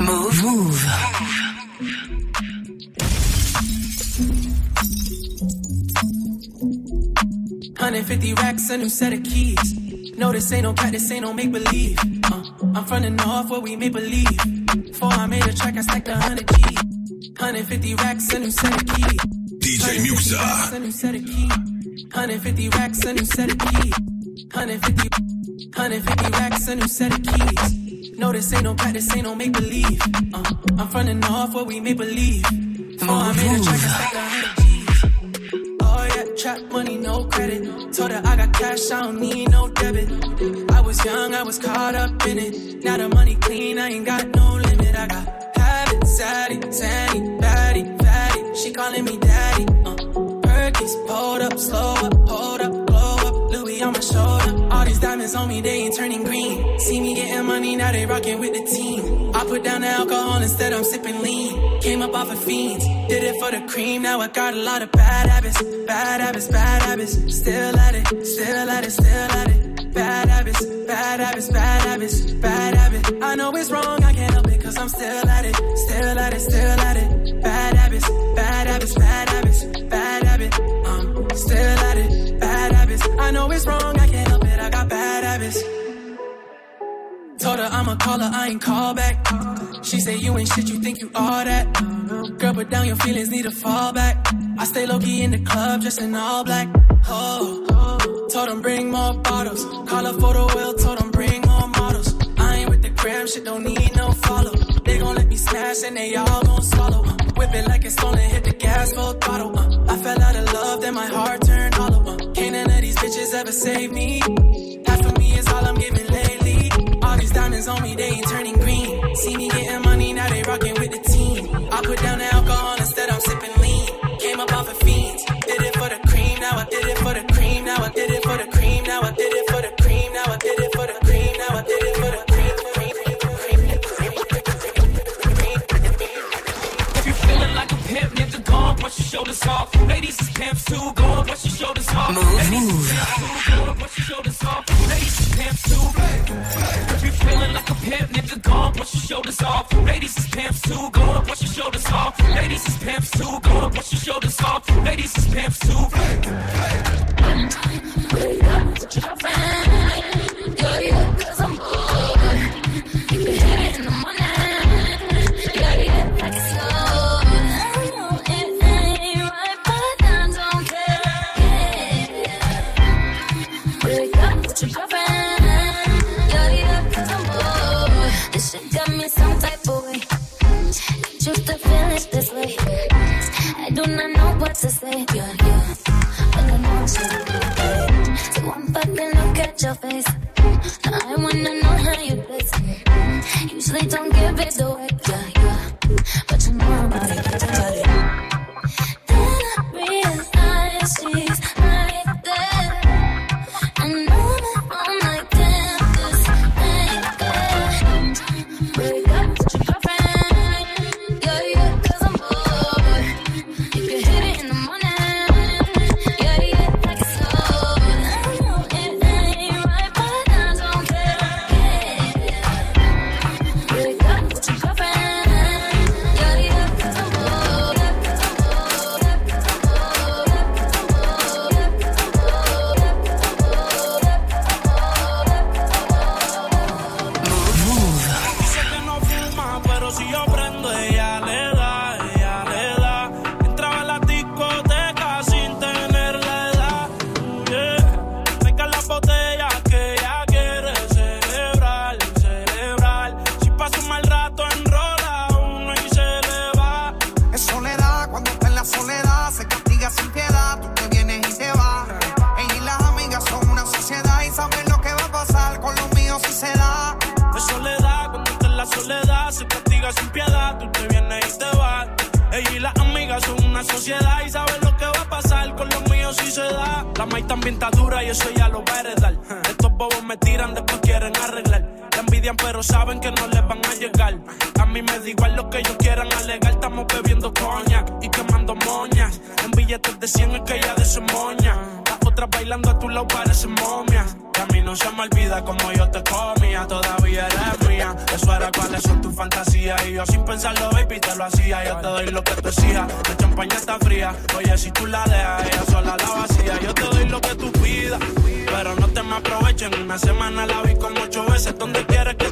Move. Move. Hundred fifty racks, a new set of keys. No, this ain't no practice, ain't no make believe. Uh, I'm from the north where we make believe. Before I made a track, I stacked a hundred G. Hundred fifty racks, a new set of keys. DJ Muxa. 150 racks, a new set of keys. 150, 150 racks, a new set of keys. No, this ain't no practice, ain't no make believe. Uh, I'm from the north where we make believe. Before I made a track, I stacked a hundred G's. Oh yeah, trap money, no credit. Told her I got cash, I don't need no debit. I was young, I was caught up in it. Now the money clean, I ain't got no limit. I got habits, zaddy, zanny, baddie, fatty. She calling me daddy. Uh, Perkies, pulled up, slow up, hold up, blow up. Louis on my shoulder. All these diamonds on me, they ain't turning green. See me getting money, now they rocking with the team. I put down the alcohol instead, I'm sipping lean. Came up off of fiends, did it for the cream. Now I got a lot of bad habits, bad habits, bad habits. Still at it, still at it, still at it. Bad habits, bad habits, bad habits, bad habit. I know it's wrong, I can't help it, cause I'm still at it, still at it, still at it. Bad habits, bad habits, bad habits, bad habit. I'm still at it. I know it's wrong, I can't help it, I got bad habits. Told her I'ma call her, I ain't call back. She said you ain't shit, you think you all that. Girl, put down your feelings, need to fall back. I stay low key in the club, just in all black. Oh, told them bring more bottles. Call her for the wheel, told them bring more models. I ain't with the gram, shit don't need no follow. They gon' let me smash and they all gon' swallow. Whip it like it's stolen, ever save me. Half of me is all I'm giving lately. All these diamonds on me, they ain't turning green. Shoulders off. Ladies is pimps too, go on, brush your shoulders off. Ladies is pimps too, go on, brush your shoulders off. Ladies is pimps too. This La champaña está fría. Oye, si tú la dejas, ella sola la vacía. Yo te doy lo que tú pidas. Pero no te me aprovechen. Una semana la vi como ocho veces. Donde quieres que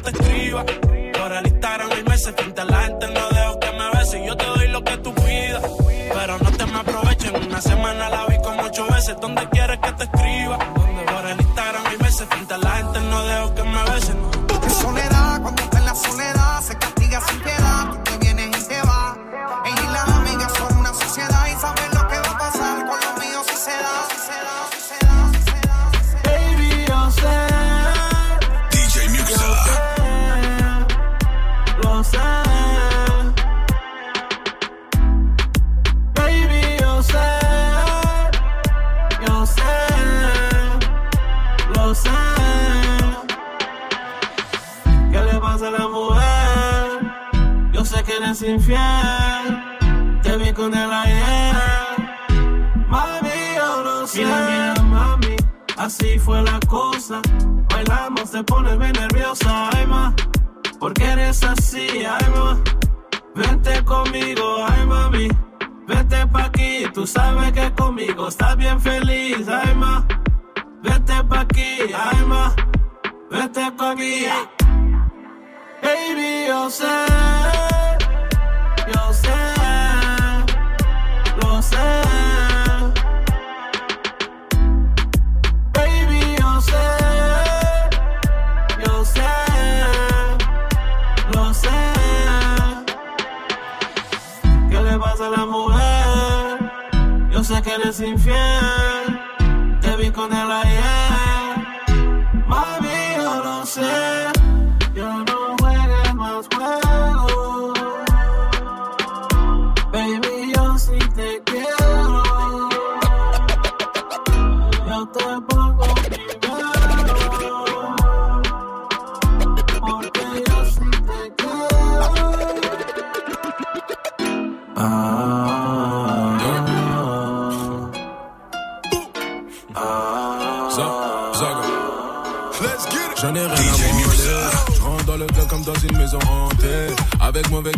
sé que eres infiel. Te vi con él ayer. Mami, yo no sé.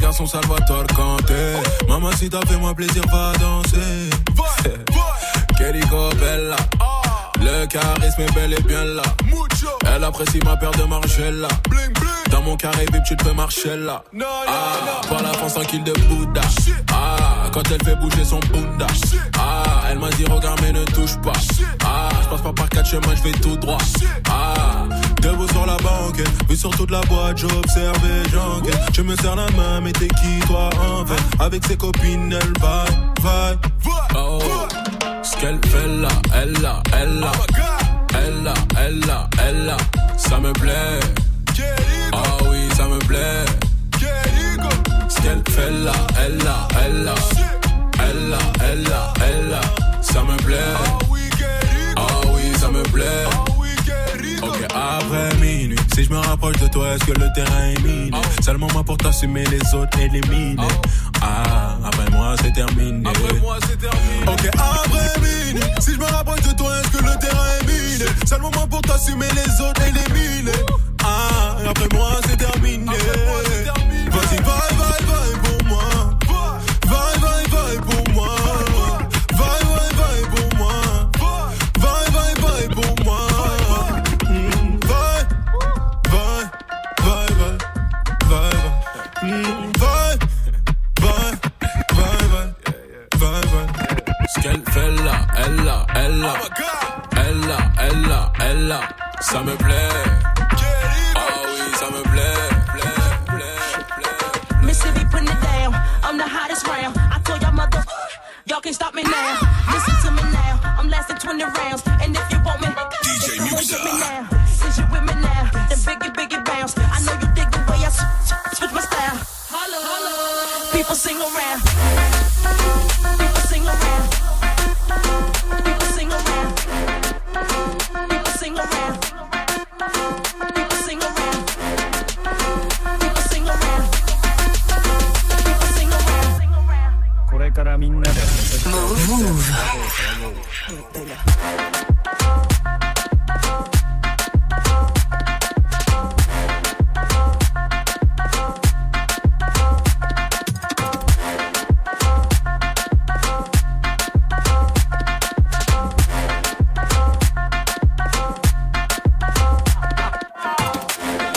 Garçon Salvatore Kanté. Maman, si t'as fait moi plaisir, va danser. Querico Bella. Le charisme est bel et bien là. Elle apprécie ma paire de Margiela. Dans mon carré VIP, tu te peux marcher là. Ah, par la France tranquille de Bouddha. Ah, quand elle fait bouger son Bouddha. Ah, elle m'a dit regarde mais ne touche pas. Ah, je passe pas par quatre chemins, je vais tout droit. Ah, debout sur la banque, vu sur toute la boîte, j'observe et j'enquête. Je me serre la main, mais t'es qui toi en fait? Avec ses copines, elle va, va. Oh, ce qu'elle fait là, elle là, elle là. Elle là, elle là, elle là. Ça me plaît. Ah oui, ça me plaît. Ce qu'elle fait là, elle là, elle là. Elle là, elle là, elle là. Ça me plaît. Ah oui, ça me plaît. Après minuit, si je me rapproche de toi, est-ce que le terrain est miné? Seulement moi pour t'assumer, les autres éliminés. Ah, après moi c'est terminé. Ok, après minuit, si je me rapproche de toi, est-ce que le terrain est miné? Seulement moi pour t'assumer, les autres éliminés. Ah, après moi c'est terminé.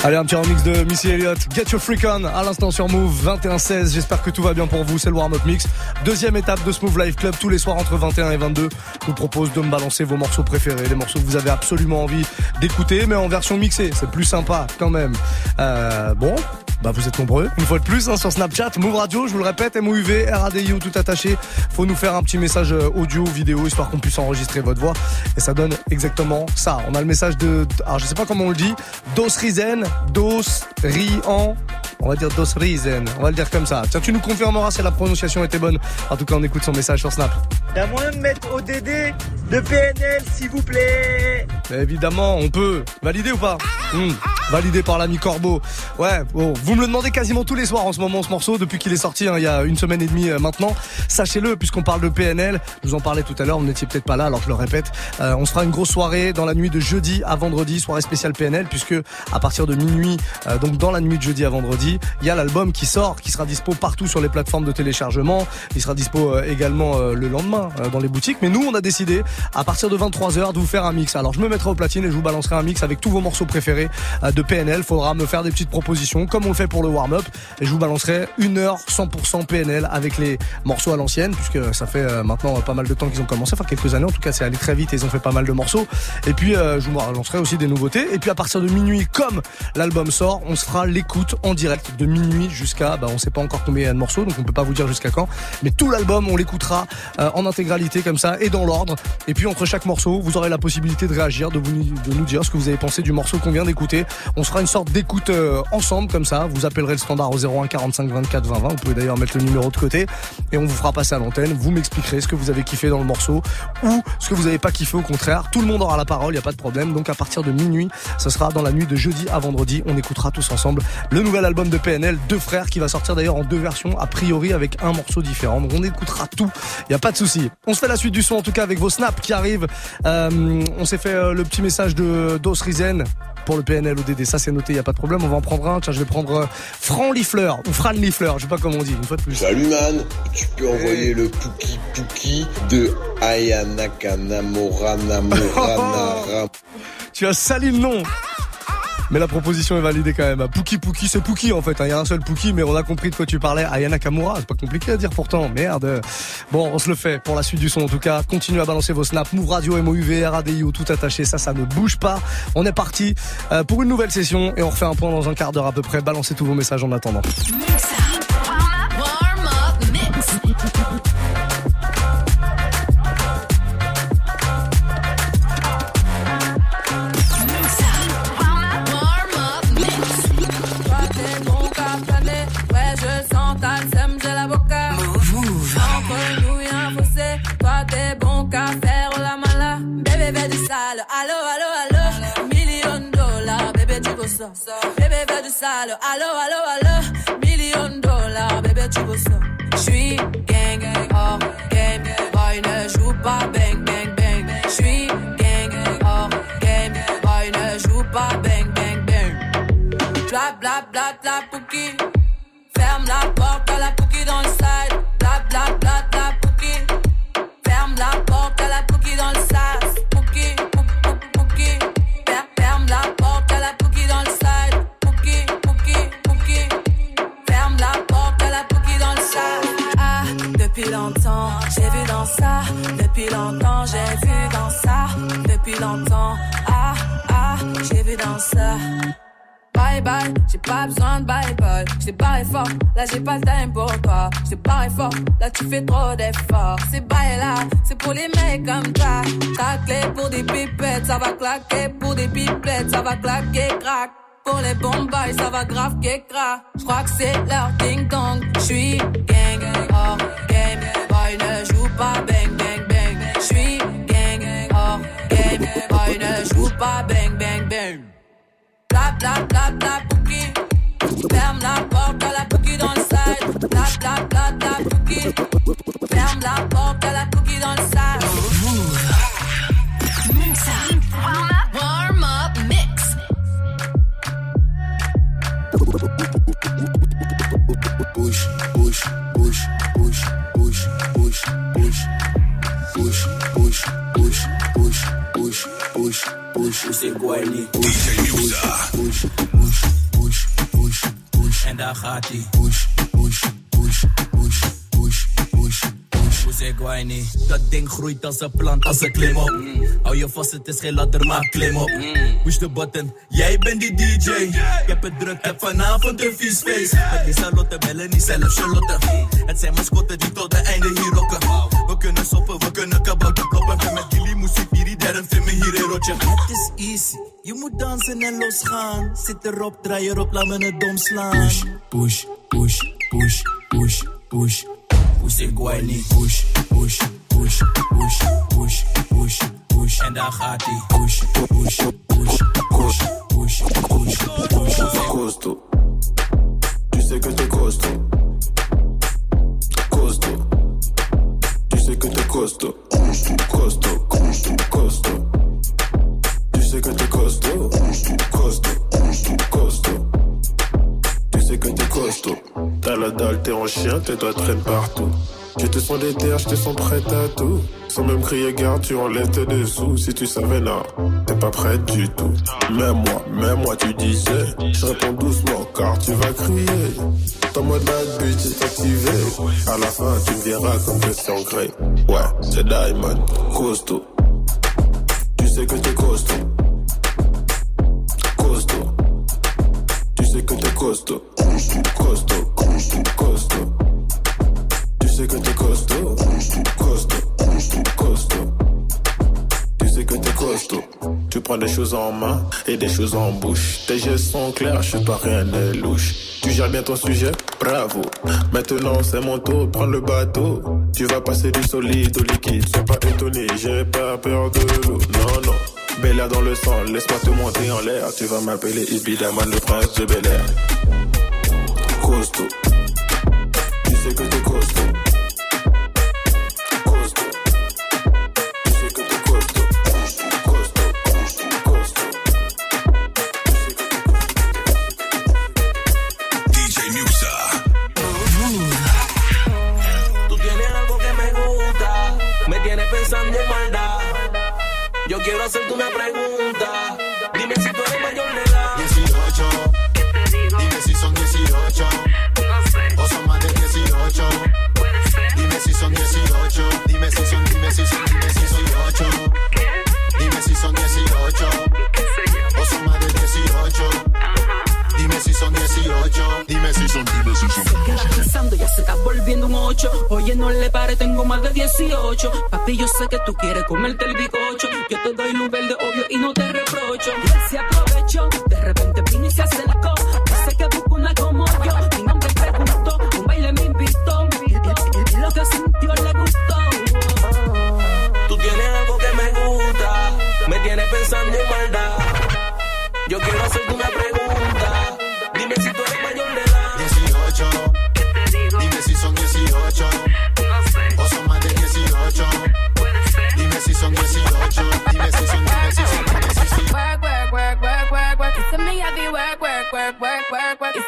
Allez, un petit remix de Missy Elliott. Get your freak on à l'instant sur Move 21-16. J'espère que tout va bien pour vous. C'est le warm-up mix. Deuxième étape de Smooth Life Club tous les soirs entre 21 et 22. Je vous propose de me balancer vos morceaux préférés, les morceaux que vous avez absolument envie d'écouter, mais en version mixée. C'est plus sympa quand même. Euh, bon, bah vous êtes nombreux. Une fois de plus hein, sur Snapchat, Move Radio, je vous le répète, MOUV, RADIO, tout attaché. Faut nous faire un petit message euh, audio, vidéo, histoire qu'on puisse enregistrer votre voix. Et ça donne exactement ça. On a le message de, alors je sais pas comment on le dit, Dos Rizen, Dos Rian. On va dire Dos Rizen. On va le dire comme ça. Tiens, tu nous confirmeras si la prononciation était bonne. En tout cas, on écoute son message sur Snap. Il y a moyen de mettre ODD de PNL, s'il vous plaît. Évidemment, on peut. Valider ou pas? Hmm, Validé par l'ami Corbeau. Ouais, bon, vous me le demandez quasiment tous les soirs en ce moment ce morceau depuis qu'il est sorti hein, il y a une semaine et demie euh, maintenant. Sachez-le puisqu'on parle de PNL, je vous en parlais tout à l'heure, vous n'étiez peut-être pas là alors je le répète. Euh, on se fera une grosse soirée dans la nuit de jeudi à vendredi, soirée spéciale PNL puisque à partir de minuit, euh, donc dans la nuit de jeudi à vendredi, il y a l'album qui sort, qui sera dispo partout sur les plateformes de téléchargement. Il sera dispo euh, également euh, le lendemain euh, dans les boutiques. Mais nous, on a décidé à partir de 23h de vous faire un mix. Alors je me mettrai au platine et je vous balancerai un mix avec tous vos morceaux préférés de PNL. Faudra me faire des petites propositions comme on le fait pour le warm-up et je vous balancerai une heure 100% PNL avec les morceaux à l'ancienne puisque ça fait maintenant pas mal de temps qu'ils ont commencé, enfin quelques années en tout cas, c'est allé très vite et ils ont fait pas mal de morceaux. Et puis je vous balancerai aussi des nouveautés. Et puis à partir de minuit, comme l'album sort, on se fera l'écoute en direct de minuit jusqu'à, bah, on sait pas encore combien il y de morceaux, donc on peut pas vous dire jusqu'à quand. Mais tout l'album, on l'écoutera euh, en intégralité comme ça et dans l'ordre. Et puis entre chaque morceau, vous aurez la possibilité de réagir, de, vous, de nous dire ce que vous avez pensé du morceau qu'on vient d'écouter. On sera une sorte d'écoute euh, ensemble comme ça. Vous appellerez le standard au 01 45 24 20 20. Vous pouvez d'ailleurs mettre le numéro de côté et on vous fera passer à l'antenne. Vous m'expliquerez ce que vous avez kiffé dans le morceau ou ce que vous n'avez pas kiffé au contraire. Tout le monde aura la parole, il y a pas de problème. Donc à partir de minuit, ce sera dans la nuit de jeudi à vendredi. On écoutera tous ensemble le nouvel album de PNL, Deux Frères, qui va sortir d'ailleurs en deux versions a priori avec un morceau différent. Donc on écoutera tout. Il y a pas de souci. On se fait la suite du son en tout cas avec vos snaps qui arrivent. Euh, on s'est fait euh, le petit message de Dos Rizen pour le PNL ODD. Ça c'est noté, il y a pas de problème. On va en prendre un. Tiens, je vais prendre euh, Fran Lifler ou Fran Lifler. Je sais pas comment on dit. Une fois de plus. Salut man, tu peux envoyer le Pouki Pouki de Ayanaka Namora Namora Nara. Tu as sali le nom. Mais la proposition est validée quand même. Pouki Pouki, c'est Pouki en fait. hein. Il y a un seul Pouki, mais on a compris de quoi tu parlais. Ayana Kamura, c'est pas compliqué à dire pourtant. Merde. Bon, on se le fait pour la suite du son en tout cas. Continuez à balancer vos snaps. Move Radio, MOUV, RADIO, tout attaché. Ça, ça ne bouge pas. On est parti euh, pour une nouvelle session et on refait un point dans un quart d'heure à peu près. Balancez tous vos messages en attendant. Ça. Bébé du sale, allo allo allo. Million dollars, bébé tu veux ça. J'suis gang, hors game, boy ne joue pas bang bang bang. J'suis gang, hors game, boy ne joue pas bang bang bang. Bla bla bla bla pouki. Ferme la porte à la pouki dans le side. Bla bla bla ça. Bye bye, j'ai pas besoin de bye bye. J't'ai barré fort, là j'ai pas le time pour toi. J't'ai barré fort, là tu fais trop d'efforts. C'est bye là, c'est pour les mecs comme toi. Ta clé pour des pipettes, ça va claquer. Pour des pipettes, ça va claquer, crack. Pour les bombes, ça va grave qu'écra. J'crois que c'est leur ding dong. J'suis gang, hors game. Boy ne joue pas bang bang bang. J'suis gang, hors game. Boy ne joue pas bang bang bang. Bla bla bla pouki. Ferme la side. Side. Warm up, warm up mix. Push, push, push, push, push, push, push. Push, push, push, push, push, push, push. C'est quoi, Push, push, push, push. daar gaat hij. Push, push, push, push, push, push, push. Niet? Dat ding groeit als een plant, als een klim op. Hou je vast, het is geen ladder, maar klim op. Push de button, jij bent die DJ. Ik heb het druk, heb vanavond een vies face. Die salotte bellen, niet zelf Charlotte. Het zijn mascotten die tot het einde hier rocken. We kunnen soppen, we kunnen kabouter kloppen. En met jullie derde vind me hier een rotje. Het is easy, je moet dansen en losgaan. Zit erop, draai erop, laat me het dom slaan. Push, push, push, push, push, push. Push ik niet. Push, push, push, push, push, push, push. En daar gaat hij. Push, push, push, push, push, push, push. Costo. Tu sais que t'es costaud. Costaud. Tu sais que t'es costaud. Costaud, costaud, la dalle, t'es en chien, tes doigts traînent partout. Je te sens déter, je te sens prête à tout. Sans même crier garde, tu enlèves tes dessous. Si tu savais, non, t'es pas prête du tout. Même moi, même moi, tu disais. Je réponds doucement, car tu vas crier. Ton mode bad bitch est activé. À la fin, tu verras comme Christian Grey. Ouais, c'est Diamond, costaud. Tu sais que t'es costaud. Costaud. Tu sais que t'es costaud. Costaud, costaud, Tu sais que t'es costaud. Costaud, costaud. Tu sais que t'es costaud. Tu prends des choses en main et des choses en bouche. Tes gestes sont clairs, je sais pas rien n'est louche. Tu gères bien ton sujet, bravo. Maintenant c'est mon tour, prends le bateau. Tu vas passer du solide au liquide. Sois pas étonné, j'ai pas peur de l'eau. Non, non. Bella dans le sang, laisse-moi te monter en l'air. Tu vas m'appeler Ibidaman, le prince de Bel Air. Costaud. Tu sais que t'es costaud. Comerte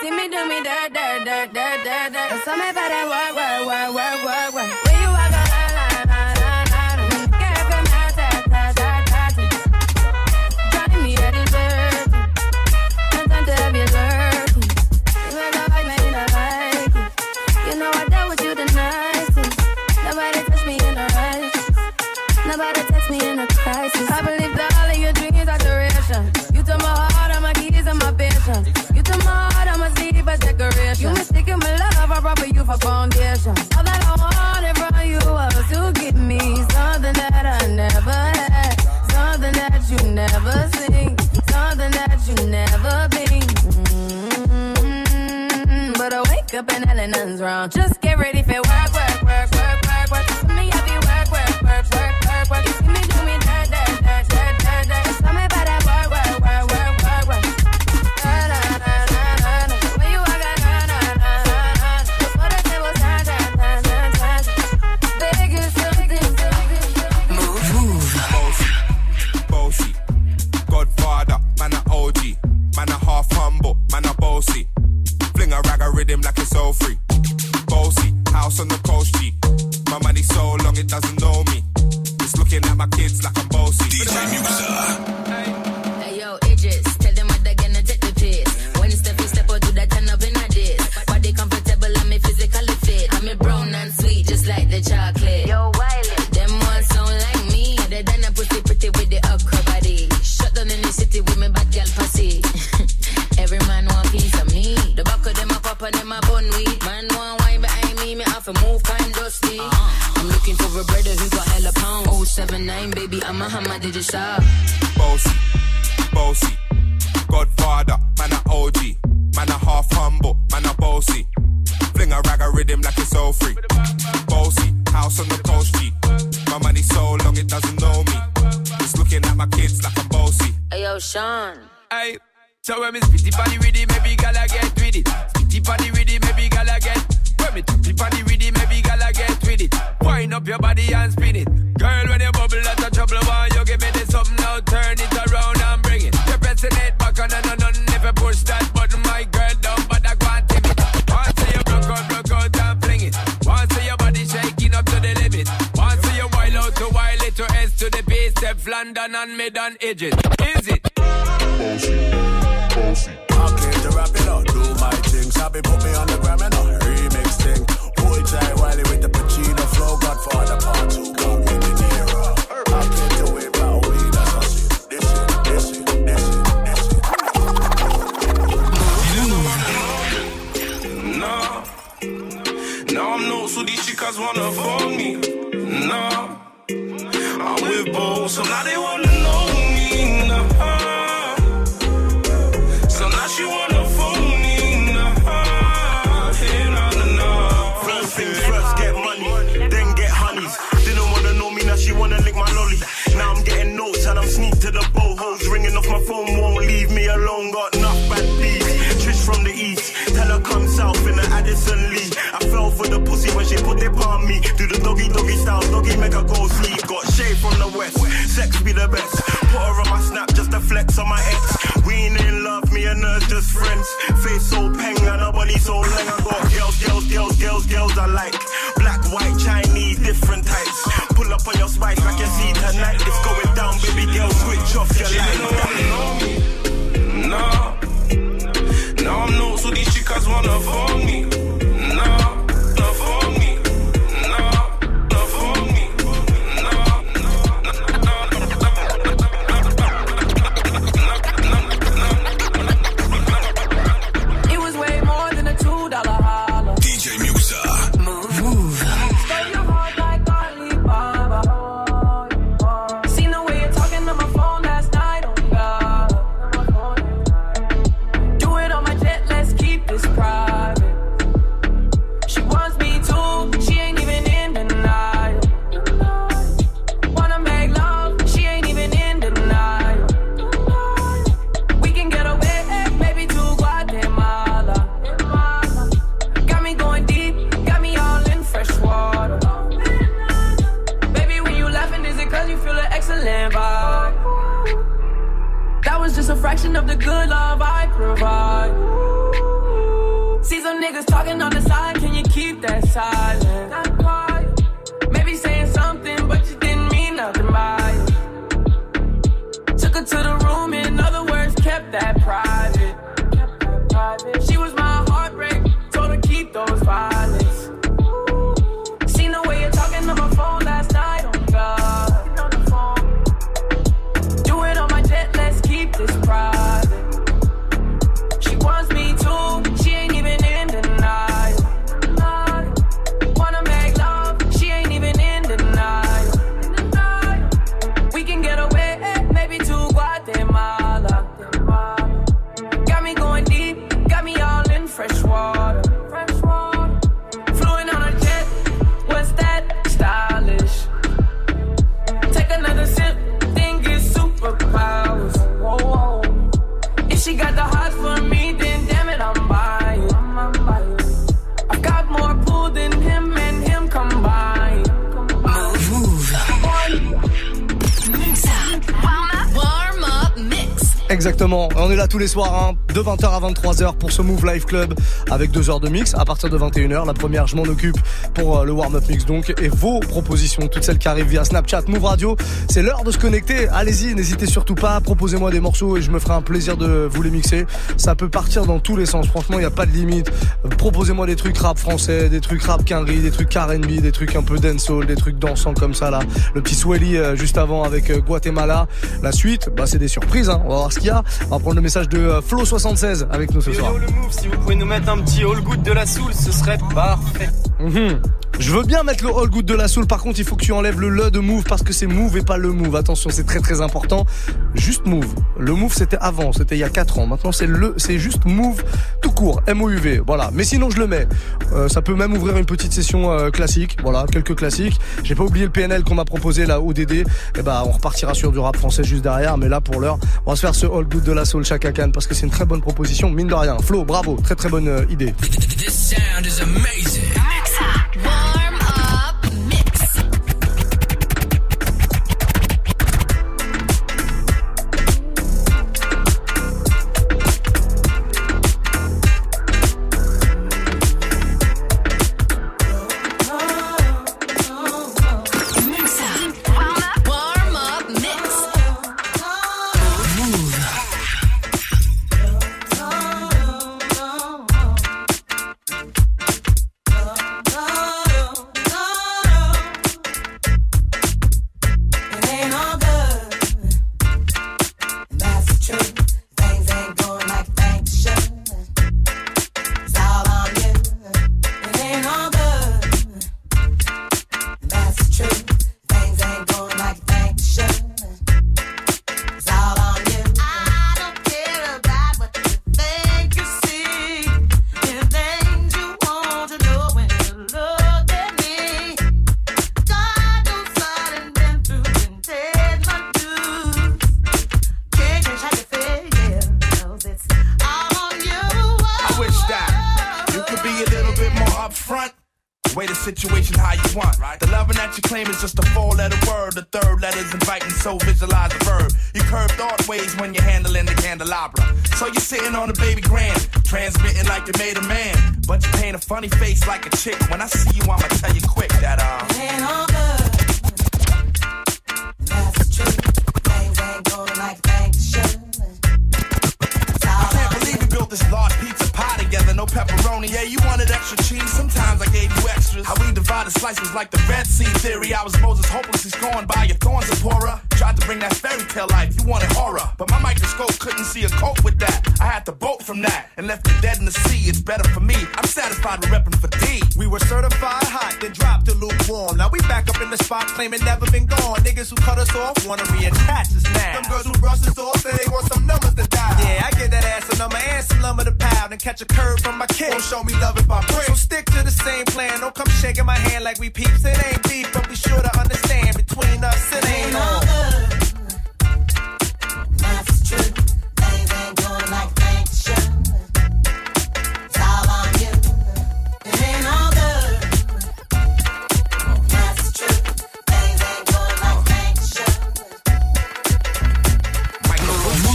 See me do me da da da da da da. So me better work work. island runs round. Just get ready for what. sex be the best. Put her on my snap just to flex on my ex. We ain't in love, me and her just friends. Face so peng and her body so lang. I got girls, girls, girls, girls, girls I like. Black, white, Chinese, different types. Pull up on your spike like you to. That was just a fraction of the good love I provide. See some niggas talking on the side, can you keep that silent? On est là tous les soirs, hein, de 20h à 23h pour ce Move Life Club avec deux heures de mix. À partir de 21h, la première, je m'en occupe pour euh, le warm-up mix donc. Et vos propositions, toutes celles qui arrivent via Snapchat, Move Radio, c'est l'heure de se connecter. Allez-y, n'hésitez surtout pas. Proposez-moi des morceaux et je me ferai un plaisir de vous les mixer. Ça peut partir dans tous les sens. Franchement, il n'y a pas de limite. Proposez-moi des trucs rap français, des trucs rap quinry, des trucs R&B, des trucs un peu dancehall, des trucs dansants comme ça là. Le petit Swelly euh, juste avant avec euh, Guatemala. La suite, bah c'est des surprises. Hein. On va voir ce qu'il y a. On va prendre le message de euh, Flo76 avec nous ce soir. Yo, yo, le move, si vous pouvez nous mettre un petit all good de la soul, ce serait parfait. Mhm. Je veux bien mettre le All Good de la Soul, par contre, il faut que tu enlèves le le de Move parce que c'est Move et pas le Move. Attention, c'est très très important. Juste Move. Le Move, c'était avant, c'était il y a 4 ans. Maintenant, c'est le, c'est juste Move tout court, M-O-U-V. Voilà. Mais sinon, je le mets. Euh, ça peut même ouvrir une petite session euh, classique. Voilà, quelques classiques. J'ai pas oublié le PNL qu'on m'a proposé, la ODD. Et eh bah, ben, on repartira sur du rap français juste derrière. Mais là, pour l'heure, on va se faire ce All Good de la Soul, Chaka Khan, parce que c'est une très bonne proposition, mine de rien. Flo, bravo. Très très bonne euh, idée. So you're sitting on a baby grand, transmitting like you made a man. But you paint a funny face like a chick. When I see you, I'ma tell you quick that, uh. It ain't all good. That's the truth. Things ain't going like should. I can't believe we built this large pizza pie together, no pepperoni. Yeah, you wanted extra cheese. Sometimes I gave you extras. How we divided slices like the Red Sea theory. I was Moses hopelessly scorned by claiming never been gone. Niggas who cut us off wanna reattach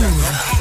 Move.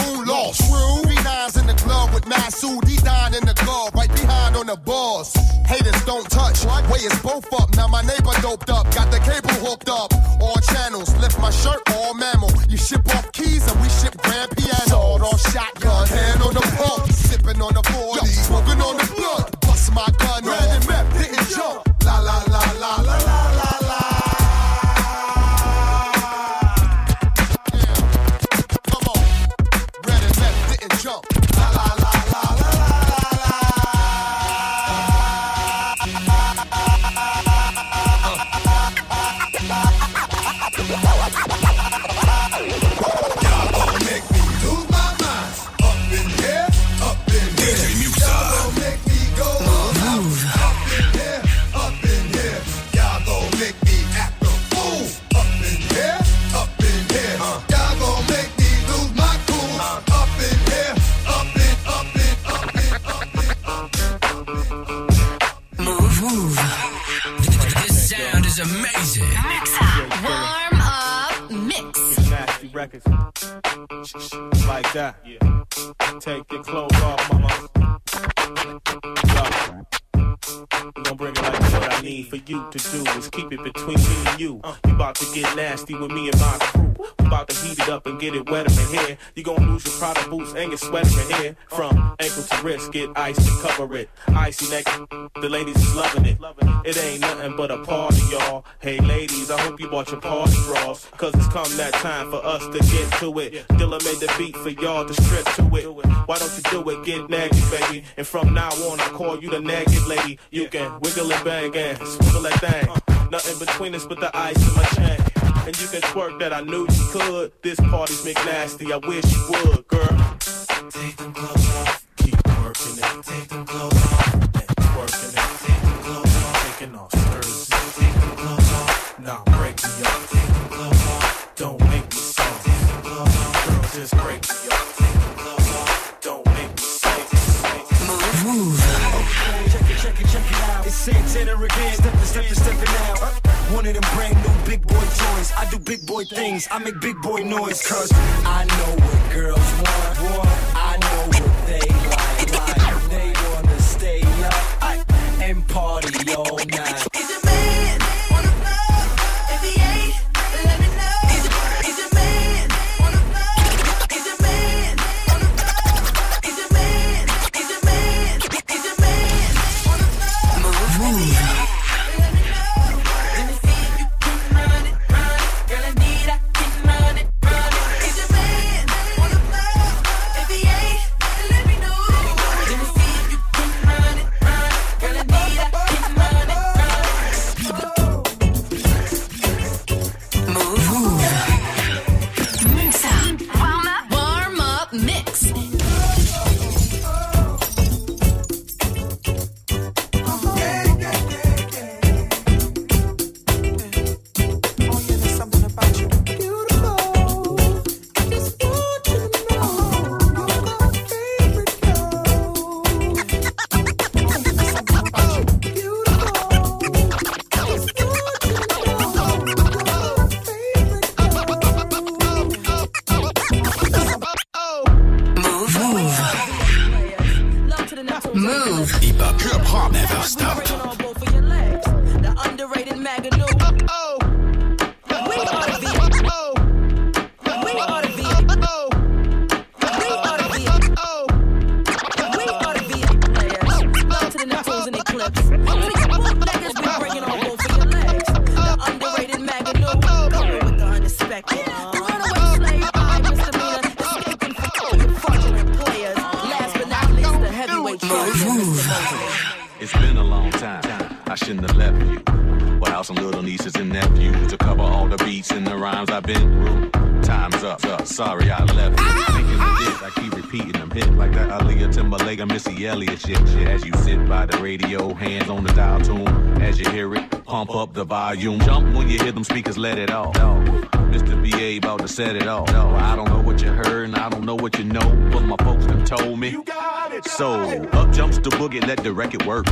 lost. True. Three nines in the club with he dying in the glove, right behind on the boss. Haters don't touch, way is both up. Now my neighbor doped up, got the cable hooked up. All channels, lift my shirt, all mammal. You ship off keys and we ship grand piano. Sawed off shotgun, hand on the pump, sipping on the 40, smoking on the to get ice to cover it. Icy neck, the ladies is loving it. It ain't nothing but a party, y'all. Hey ladies, I hope you bought your party drawers. Cause it's come that time for us to get to it. Dilla made the beat for y'all to strip to it. Why don't you do it? Get naggy, baby. And from now on, I call you the nagging lady. You can wiggle and bang and swivel that thing. Nothing between us but the ice in my chain. And you can twerk that I knew you could. This party's McNasty, I wish you would, girl. Take them clothes off. Take them clothes off, it. Take them off, taking off skirts. Take them off, now break me. Take them off, don't make me. Take them off, girl, just break me off, don't make me. Move. Check it, check it, check it out. It's Santana again. Stepping, stepping, stepping out. One of them brand new big boy joints. I do big boy things. I make big boy noise. Cause I know what girls want. I know what they party and nephews to cover all the beats and the rhymes I've been through. Time's up. up. Sorry I left you. Thinking of this, I keep repeating them hits like that Aaliyah Timberlake Missy Elliott shit, shit. As you sit by the radio, hands on the dial tune. As you hear it, pump up the volume. Jump when you hear them speakers, let it off. Mr. BA about to set it off. No, I don't know what you heard and I don't know what you know, but my folks done told me. You got it. So up jumps the boogie, let the record work.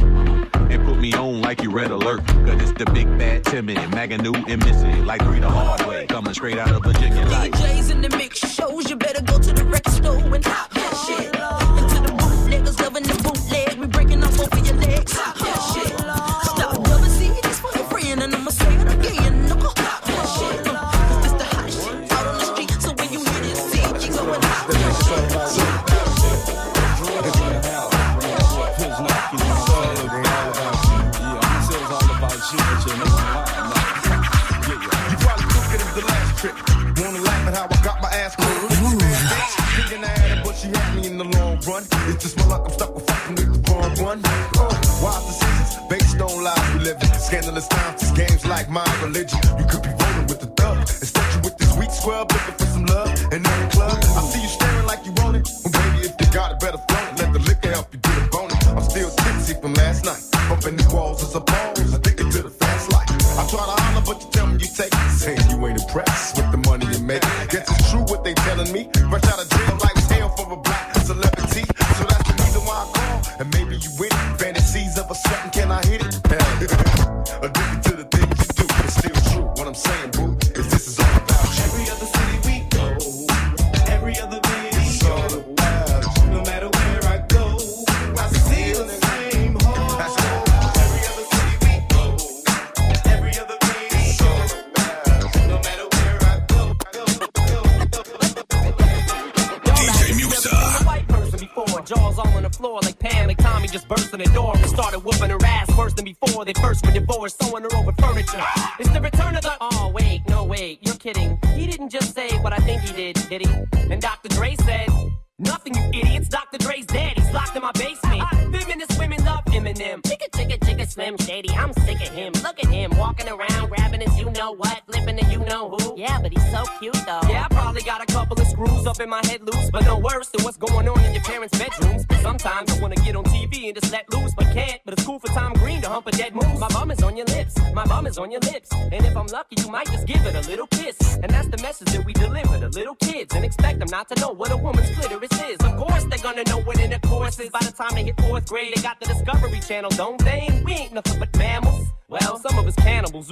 And put me on like you red alert. Cause it's the big bad Timmy, Maganu and Missy. Like three the hard way. Coming straight out of Virginia like. DJs in the mix shows, you better go to the record store and pop that shit. Religion. You could be rolling with the thug. Instead, you with this weak scrub looking for some love. And in the club,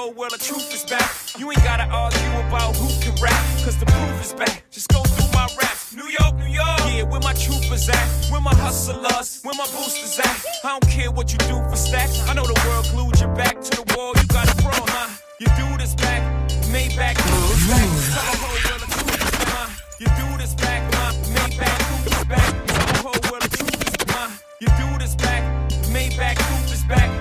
Whole world the truth is back. You ain't gotta argue about who can rap, cause the proof is back. Just go through my raps. New York, New York. Yeah, where my troopers at? Where my hustlers? Where my boosters at? I don't care what you do for stacks. I know the world glued your back to the wall. You got a pro, huh? You do this back, Maybach roof is back. Tell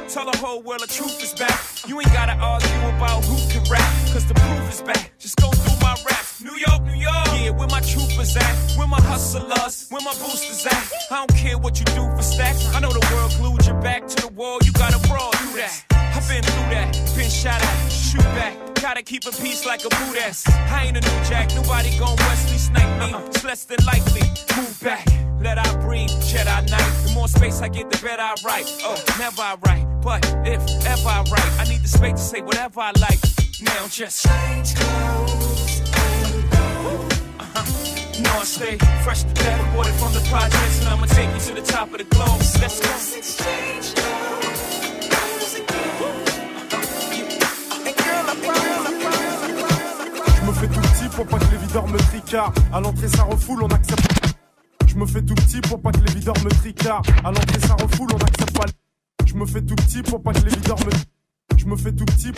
Tell the whole world the truth is back. You ain't gotta argue about who can rap, cause the proof is back. Just go through my raps. New York, New York. Yeah, where my troopers at? Where my hustlers? Where my boosters at? I don't care what you do for stacks. I know the world glued your back to the wall. You gotta brawl through that. I've been through that. Been shot at, shoot back. Gotta keep a peace like a boot ass. I ain't a new jack. Nobody gon' Wesley snipe me. It's less than likely. Move back. Let I breathe. Jedi Knight. The more space I get, the better I write. Oh, never I write. But if ever I write, I need the space to say whatever I like. Now just change clothes. and go. Uh-huh. No, I stay fresh to death, aborted from the projects, and I'ma take you to the top of the globe. Let's go. Exchange videurs me tricardent. À l'entrée, ça refoule, on accepte. Je me fais tout petit pour pas que les videurs me tricardent. À l'entrée, ça refoule, on accepte pas. Je me fais tout petit pour pas que les videurs me. Je me fais tout petit.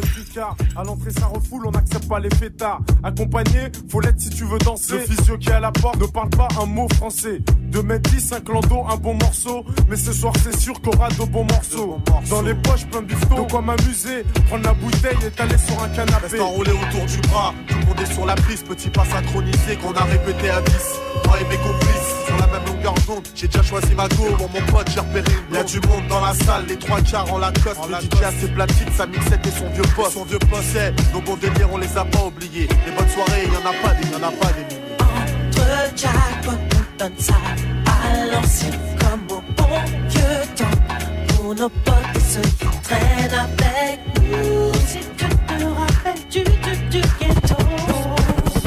Tricardent. À l'entrée, ça refoule, on n'accepte pas les fêtards. Accompagné, faut l'être si tu veux danser. Le physio qui est à la porte ne parle pas un mot français. 2 mètres 10, un clando, un bon morceau. Mais ce soir, c'est sûr qu'on aura de bons morceaux. Dans les poches, plein de bifton. De quoi m'amuser. Prendre la bouteille et t'aller sur un canapé. Reste enroulé autour du bras. Tout le monde est sur la prise. Petit pas synchronisé qu'on a répété à 10. Moi et mes complices. Sur la même longueur d'onde. J'ai déjà choisi ma go. Bon, mon pote, j'ai repéré Y'a du monde dans la salle. Les trois quarts en Lacoste. Le DJ a ses platines, sa mixette et son vieux poste. Son vieux poste, c'est nos bons délires, on les a pas oubliés. Les bonnes soirées, y en a pas des, y en a pas des milliers. Entre jackpot, on donne ça à l'ancienne comme au bon vieux temps. Pour nos potes et ceux qui traînent avec nous. Si tu te rappelles du, du, du ghetto.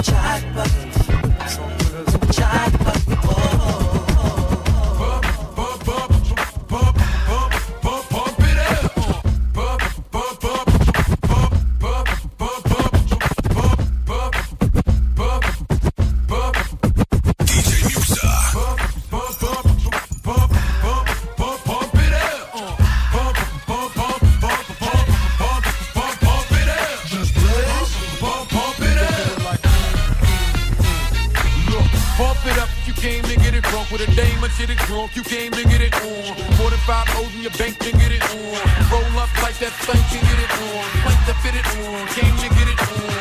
Jackpot, jackpot, drunk with a dame or shit it drunk. You came to get it on. More than five O's in your bank to get it on. Roll up like that thing to get it on. Plank to fit it on. Came to get it on.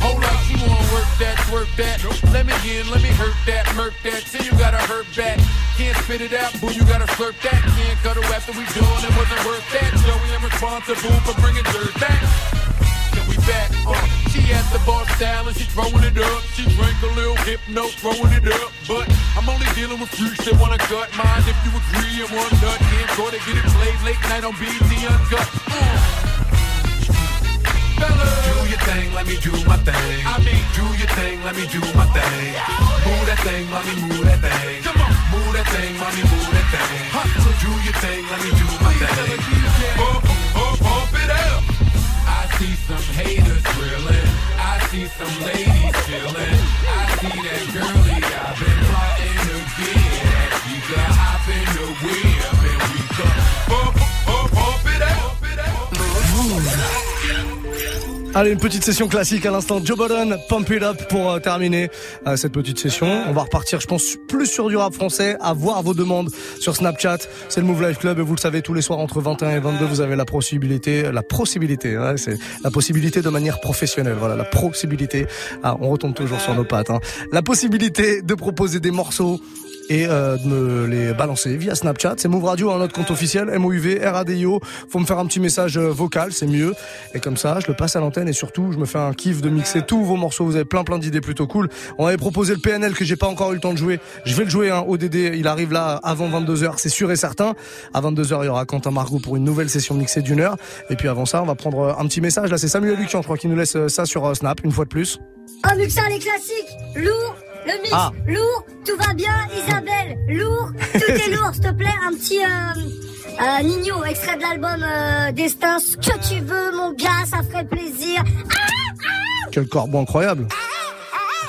Hold up, you wanna work that, work that. Let me in, let me hurt that, murk that. Say you gotta hurt back. Can't spit it out, boo, you gotta slurp that. Can't cut her after we done, it wasn't worth that. Joey, I'm responsible for bringing dirt back. Then we back, uh, she at the bar style and she throwing it up. She drank a little hypno, throwing it up. But I'm only dealing with freaks that wanna cut mine. If you agree, and one nut can't go to get it played late night on BT Uncut. Uh. Fellas, do your thing, let me do my thing. I mean, do your thing, let me do my thing. Move that thing, mommy, move that thing. Come on, move that thing, mommy, move that thing. So do your thing, let me do my thing. Pump, pump, pump it up. I see some haters drilling. I see some ladies chilling. I see that girlie Allez, une petite session classique à l'instant. Joe Budden, Pump It Up pour euh, terminer euh, cette petite session. On va repartir, je pense, plus sur du rap français, à voir vos demandes sur Snapchat. C'est le Move Life Club et vous le savez, tous les soirs entre 21 et 22, vous avez la possibilité, la possibilité, hein, c'est la possibilité de manière professionnelle. Voilà, la possibilité. Ah, on retombe toujours sur nos pattes. Hein. La possibilité de proposer des morceaux et euh, de me les balancer via Snapchat. C'est Move Radio, un notre compte officiel, MOUV, RADIO. Faut me faire un petit message euh, vocal, c'est mieux. Et comme ça, je le passe à l'antenne et surtout, je me fais un kiff de mixer tous vos morceaux. Vous avez plein plein d'idées plutôt cool. On avait proposé le PNL que j'ai pas encore eu le temps de jouer. Je vais le jouer, hein, ODD. Il arrive là avant 22h, c'est sûr et certain. À 22h, il y aura Quentin Margot pour une nouvelle session mixée d'une heure. Et puis avant ça, on va prendre euh, un petit message. Là, c'est Samuel Lucian, je crois, qui nous laisse ça sur Snap, une fois de plus. Oh, Muxa, les classiques Lourd Le mix Ah. Lourd Tout va bien Isabelle Lourd Tout est lourd, s'il te plaît Un petit... Euh, euh, Nino, extrait de l'album euh, Destin. Ce que tu veux, mon gars, ça ferait plaisir. Quel corbeau incroyable.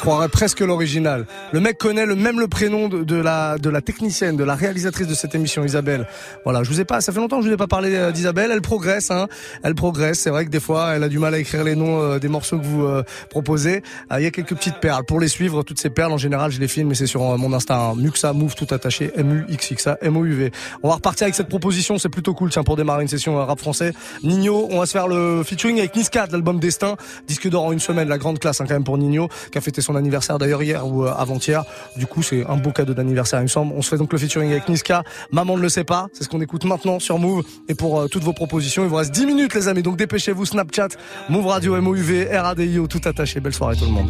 On croirait presque l'original. Le mec connaît le même le prénom de, la de la technicienne, de la réalisatrice de cette émission, Isabelle. Voilà, je vous ai pas, ça fait longtemps que je vous ai pas parlé euh, d'Isabelle. Elle progresse, hein. Elle progresse. C'est vrai que des fois, elle a du mal à écrire les noms euh, des morceaux que vous euh, proposez. Il y a quelques petites perles. Pour les suivre, toutes ces perles, en général, je les filme, mais c'est sur mon Insta, hein. Muxa Move tout attaché, M U X X A M O U V. On va repartir avec cette proposition, c'est plutôt cool, tiens, pour démarrer une session rap français. Nino, on va se faire le featuring avec Niska l'album Destin, disque d'or en une semaine, la grande classe hein, quand même pour Nino, qui a fêté son anniversaire d'ailleurs hier ou euh, avant-hier. Du coup, c'est un beau cadeau d'anniversaire, il me semble. On se fait donc le featuring avec Niska. Maman ne le sait pas, c'est ce qu'on écoute maintenant sur Move. Et pour euh, toutes vos propositions, il vous reste 10 minutes les amis, donc dépêchez-vous, Snapchat, Move Radio, MOUV, RADIO, tout attaché. Belle soirée tout le monde.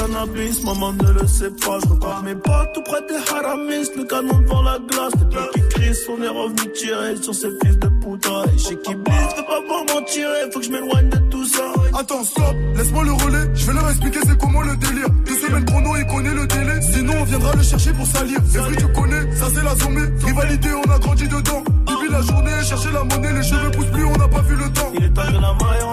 Cannabis, maman ne le sait pas. Je repars mes pas tout près des haramis, le canon devant la glace. Les bleus qui crient, on est revenu tirer sur ces fils de putain. Et chez qui blisse, fais pas pour m'en tirer, faut que je m'éloigne de tout ça. Attends, stop, laisse-moi le relais. Je vais leur expliquer c'est comment le délire. Deux semaines chrono, il connaît le délai. Sinon, on viendra le chercher pour salir. C'est vrai, tu connais, ça c'est la zombie. Rivalité, on a grandi dedans. Depuis la journée, chercher la monnaie, les cheveux poussent plus, on n'a pas vu le temps. Il est de la maille,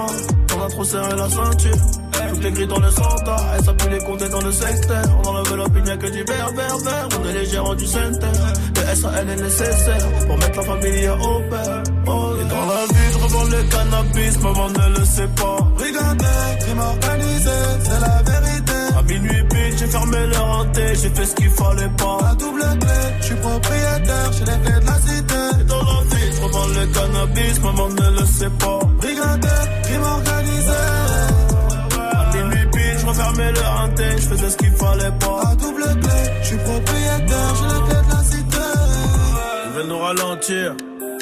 on a trop serré la ceinture. Toutes les grilles dans le centre, elle s'appuie les compter dans le secteur. On enlève l'opinion que du vert, vert, vert. On est les gérants du centre. Le SAL est nécessaire pour mettre la famille au père. Oh, et dans la vie, je revends le cannabis, maman ne le sait pas. Regardez, crime organisé, c'est la vérité. À minuit pile, j'ai fermé le renté, j'ai fait ce qu'il fallait pas. La double clé, je suis propriétaire, j'ai les clés de la cité. Et dans la vie, je revends le cannabis, maman ne le sait pas. Regardez, crime organisé. Je le faisais ce qu'il fallait pas. La double clé, je suis propriétaire, j'ai clés de la cité. Ils veulent nous ralentir.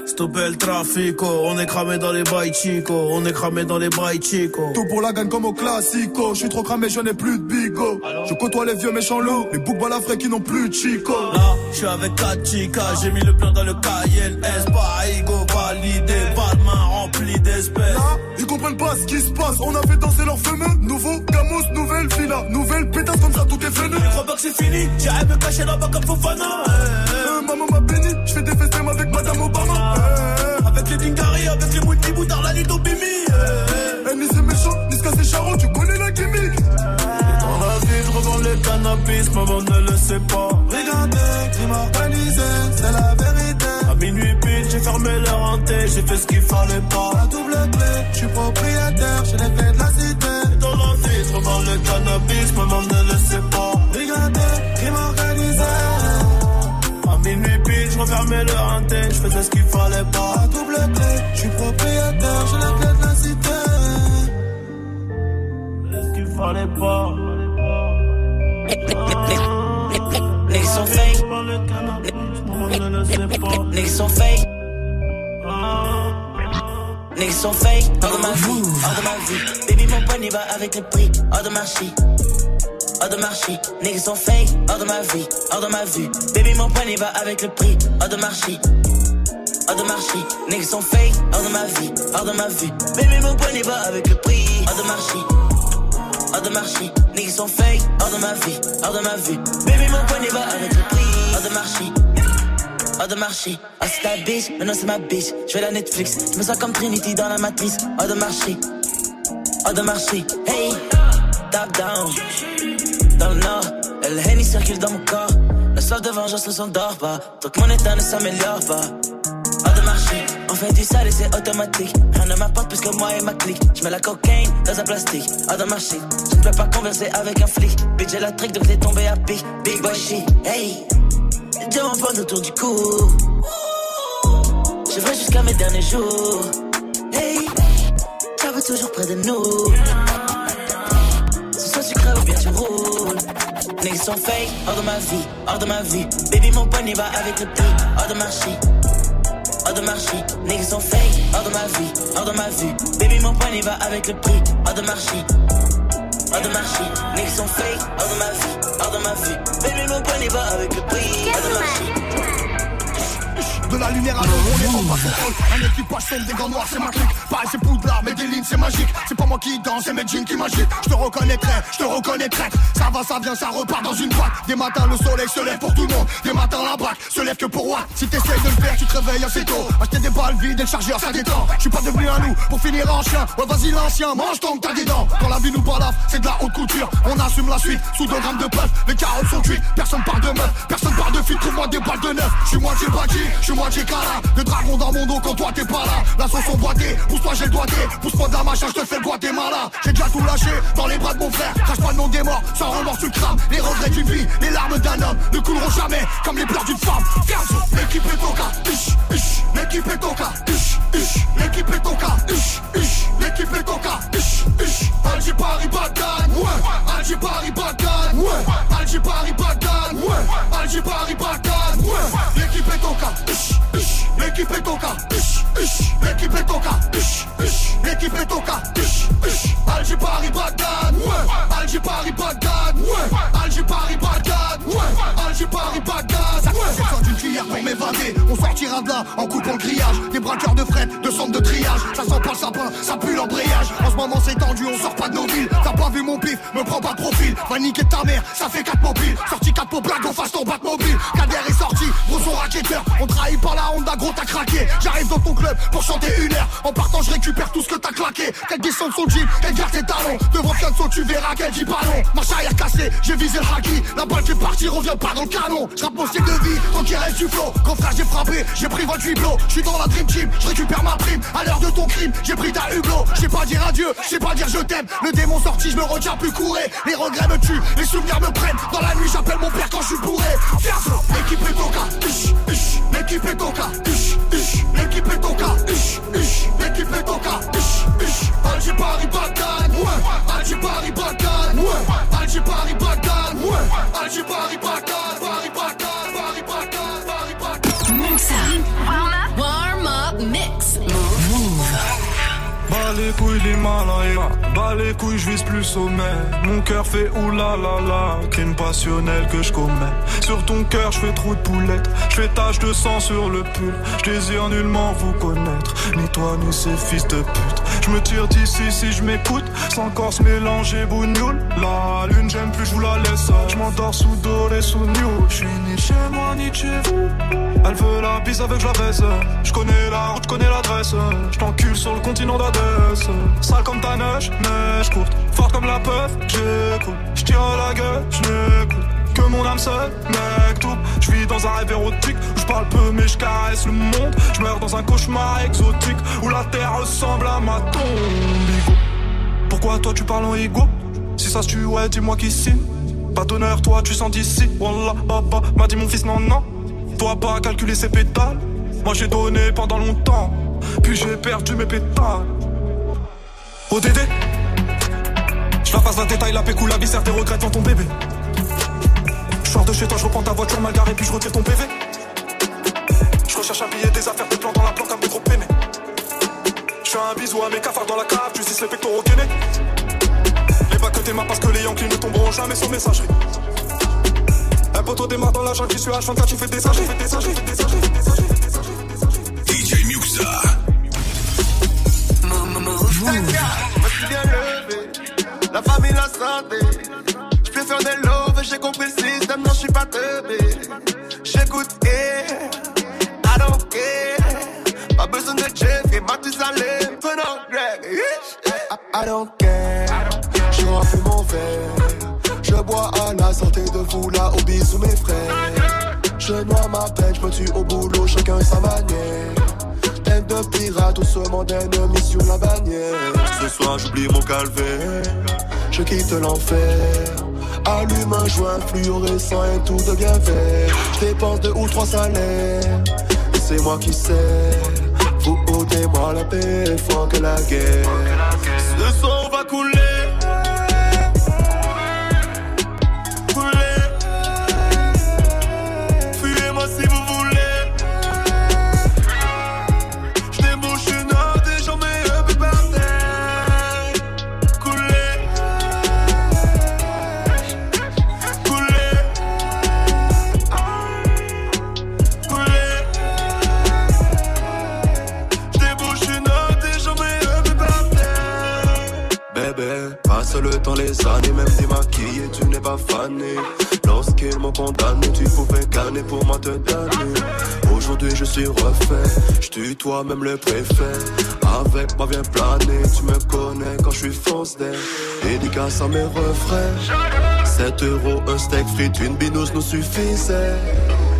Stopper le trafic, on est cramé dans les bails chico, on est cramé dans les bails chico. Tout pour la gagne comme au classico. Je suis trop cramé, je n'ai plus de bigo. Je côtoie les vieux méchants loups, les boucs balafrés qui n'ont plus de chico. Là, je suis avec Kachika, j'ai mis le plan dans le KLS, pas ego, validé, pas de main Là, ils comprennent pas ce qui se passe. On a fait danser leurs fameux. Nouveau Camus, nouvelle villa, nouvelle pétasse comme ça, tout est. Je crois pas que c'est fini, j'arrive me cacher là-bas comme Fofana. Euh, maman m'a béni, je fais des festins avec Madame Obama. Euh, Avec les Dingari, avec les Mouti Boutard, la Lido Bimi. eh, ni c'est méchant, ni ce c'est charron, tu connais la gimmick. Dans la vie, je revends le cannabis, maman ne le sait pas. Regardez, crime organisé, c'est la vérité. Fermé le renté, j'ai fait ce qu'il fallait pas. La double clé, je suis propriétaire, j'ai les clés de la Avec le prix. Hors de marché. Hors de marché. Niggas sont fake. Hors de ma vie, hors de ma vue. Baby, mon panier va avec le prix. Hors de marché. hors de marché. Niggas sont fake, hors de ma vie, hors de ma vue. Baby, mon poignet va avec le prix, hors de marché. Hors de marché, niggas sont fake, hors de ma vie, hors de ma vue. Baby, mon poignet va avec le prix, hors de marché. Hors de marché, ah c'est ta bitch, maintenant c'est ma bitch. Je fais la Netflix, je me sens comme Trinity dans la matrice. Hors de marché, hors de marché, hey, top down. Dans le nord, le circule dans mon corps. La soif de vengeance ne s'endort pas, tant que mon état ne s'améliore pas. Hors de marché, on fait du sale et c'est automatique. Rien ne m'apporte plus que moi et ma clique. Je mets la cocaïne dans un plastique. Hors de marché, je ne peux pas converser avec un flic. Bitch, j'ai la trick donc t'es tombé à pic. Big boy shit, hey. Diamant autour du cou. Je vais jusqu'à mes derniers jours. Toujours près de nous. Ce soit sucré ou bien tu roules. Niggas sont fake, hors de ma vie, hors de ma vue. Baby, mon poignet va avec le prix, hors de marché. Hors de marché, niggas sont fake, hors de ma vie, hors de ma vue. Baby, mon poignet va avec le prix, hors de marché. Hors de marché, niggas sont fake, hors de ma vie, hors de ma vue. Baby, mon poignet va avec le prix, hors de marché. De la lumière à l'ombre, on est en bas contrôle. Un équipage sombre, des gants noirs, c'est ma clique. Pareil, c'est poudlard, mais des lignes, c'est magique. C'est pas moi qui danse, c'est mes jeans qui m'agitent. Je te reconnaîtrai, je te reconnaîtrai. Ça va, ça vient, ça repart dans une boîte. Des matins, le soleil se lève pour tout le monde. Des matins, la braque se lève que pour moi. Si t'essayes de le faire, tu te réveilles assez tôt. Acheter des balles vides et le chargeur, ça détend. Je suis pas devenu un loup pour finir en chien. Ouais, vas-y, l'ancien, mange ton t'as des dents. Quand la vie nous balafre, c'est de la haute couture. On assume la suite sous 2 grammes de puff. Les carottes sont cuites, personne parle de meuf, personne parle de fille. Trouve-moi des balles de neuf. Je suis je suis moitié cala. Le dragon dans mon dos quand toi t'es pas là. La sauce emboîtée, pousse-toi, j'ai le doigté. Pousse-moi la machin, je te fais le Guatemala. J'ai déjà tout lâché dans les bras de mon frère. Crache pas le nom des morts, sans remords tu crames. Les regrets d'une vie, les larmes d'un homme ne couleront jamais comme les pleurs d'une femme. Ferme, l'équipe est ish, ish. L'équipe est ish, ish. L'équipe est ish, ish. L'équipe est ish, ish. Alger Paris Bagdad, ouais. Alger Paris Bagdad, ouais. Alger Paris Bagdad, ouais. Alger Paris Bagdad, ouais. Ish. L'équipe est ish. L'équipe est ish. L'équipe est. Alger Paris Bagdad, ouais. Paris Bagdad, ouais. Bagdad, ouais. Paris Bagdad, ouais. D'une cuillère pour m'évader. On sortira de là en coupant le grillage. Des braqueurs de fret, de centre de triage. Ça sent pas le sapin, ça pue l'embrayage. En ce moment c'est tendu, on sort pas de nos villes. T'as pas vu mon pif, me prends pas de profil. Va niquer ta mère, ça fait 4 mobiles. Sorti 4 pour blague, on fasse ton bat mobile. Kader est sorti, On trahit par la Honda, gros t'as craqué. J'arrive dans ton club pour chanter une heure. En partant, je récupère tout ce que t'as claqué. Qu'elle descende son jeep, qu'elle garde tes talons. Devant Fianso, tu verras qu'elle dit ballon. Marche arrière cassé, j'ai visé le haki. La balle est partie, revient pas dans le canon. Je mon style de vie, tant qu'il reste du flow. Quand frère, j'ai frappé, j'ai pris votre hublot. Je suis dans la dream team, je récupère ma prime. À l'heure de ton crime, j'ai pris ta hublot. Je sais pas dire adieu, je sais pas dire je t'aime. Le démon sorti, je me retiens plus courir. Les regrets me tuent, les souvenirs me prennent. Dans la nuit, j'appelle mon père quand je suis bourré. Fianso, l'équipe est L'équipe est toca, ish, ish. L'équipe est toca, ish, ish. L'équipe est. Alger Paris Bagdad, ouais. Alger Paris Bagdad, ouais. Alger Paris Bagdad, ouais. Alger Paris Bagdad, couilles l'Himalaya, bas les couilles je vise plus sommet. Mon cœur fait oulala la, crime passionnel que je commets. Sur ton cœur je fais trou de poulette, je fais tache de sang sur le pull. Je désire nullement vous connaître, ni toi ni ces fils de pute Je me tire d'ici si je m'écoute, sans corse mélanger bougnoule La lune j'aime plus je vous la laisse, je m'endors sous doré sous new Je suis ni chez moi ni chez vous. Elle veut la bise avec je la baisse. Je connais la route, je connais l'adresse. Je t'encule sur le continent d'Adès Sale comme ta neige, neige courte. Forte comme la peur, j'écoute. Je tire la gueule, je que mon âme seule, mec tout Je vis dans un rêve érotique je parle peu mais je caresse le monde. Je meurs dans un cauchemar exotique Où la terre ressemble à ma tombe. Pourquoi toi tu parles en ego? Si ça se tue ouais dis-moi qui signe. Pas d'honneur toi tu sens d'ici. Wallah baba m'a dit mon fils non non. Toi pas calculer ses pétales. Moi j'ai donné pendant longtemps. Puis j'ai perdu mes pétales. ODD Je la passe la détail, la pécou, la viscère, tes regrets devant ton bébé sors de chez toi, je reprends ta voiture mal garée, puis je retire ton PV. Je recherche un billet, des affaires, des plans dans la planque, un peu trop peiné. Je fais un bisou à mes cafards dans la cave, tu dis les pectoraux gainés. Les bacs que t'aimes parce que les Yankees ne tomberont jamais sur messagerie. Un poteau démarre dans la jungle, suis H24, tu fais des âges, fais des âges, fais des âges, Bien levé, la famille, la santé, je préfère des lots j'ai compris le système, non, je suis pas teubé. J'écoute, yeah, I don't care. Pas besoin de Jeffrey, Mathusalem, prenant Greg. I, I don't care. Je remplis mon verre. Je bois à la santé de vous là, au bisous mes frères. Je noie ma peine, je me tue au boulot, chacun sa manière. De pirate, tout ce monde ennemi sur la bannière. Ce soir j'oublie mon calvaire, je quitte l'enfer. Allume un joint fluorescent et tout devient vert. Je dépense deux ou trois salaires, c'est moi qui sais. Vous ôtez-moi la paix, faut que la guerre. Ce soir va. Couler. Les années, même démaquillé, tu n'es pas fané. Lorsqu'ils m'ont condamné, tu pouvais gagner pour moi te donner. Aujourd'hui, je suis refait, je tutoie même le préfet. Avec moi, viens planer, tu me connais quand je suis fonce d'air. Dédicace à mes refrains. 7 euros, un steak frites, une binousse nous suffisait.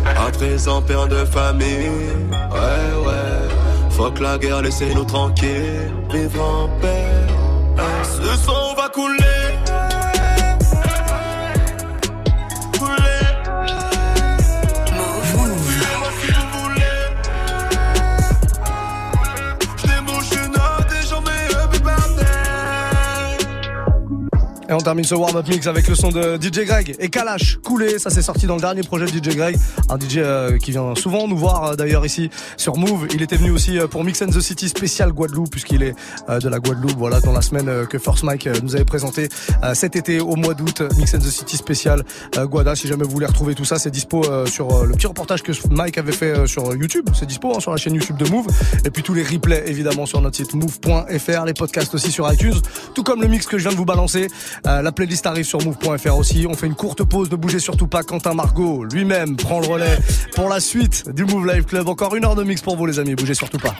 À présent, père de famille, ouais, ouais. Fuck la guerre, laissez-nous tranquilles, vivre en paix. Ce soir on va. Couler. Et on termine ce warm-up mix avec le son de DJ Greg et Kalash, Coulé, ça s'est sorti dans le dernier projet de DJ Greg, un DJ euh, qui vient souvent nous voir euh, d'ailleurs ici sur Move. Il était venu aussi euh, pour Mix and the City spécial Guadeloupe puisqu'il est de la Guadeloupe, voilà, dans la semaine que First Mike nous avait présenté cet été au mois d'août, Mix and the City spécial Guada. Si jamais vous voulez retrouver tout ça, c'est dispo sur le petit reportage que Mike avait fait sur YouTube, c'est dispo hein, sur la chaîne YouTube de Move et puis tous les replays évidemment sur notre site move.fr, les podcasts aussi sur iTunes, tout comme le mix que je viens de vous balancer. Euh, la playlist arrive sur move.fr aussi. On fait une courte pause, ne bougez surtout pas. Quentin Margot lui-même prend le relais pour la suite du Move Live Club. Encore une heure de mix pour vous les amis, bougez surtout pas.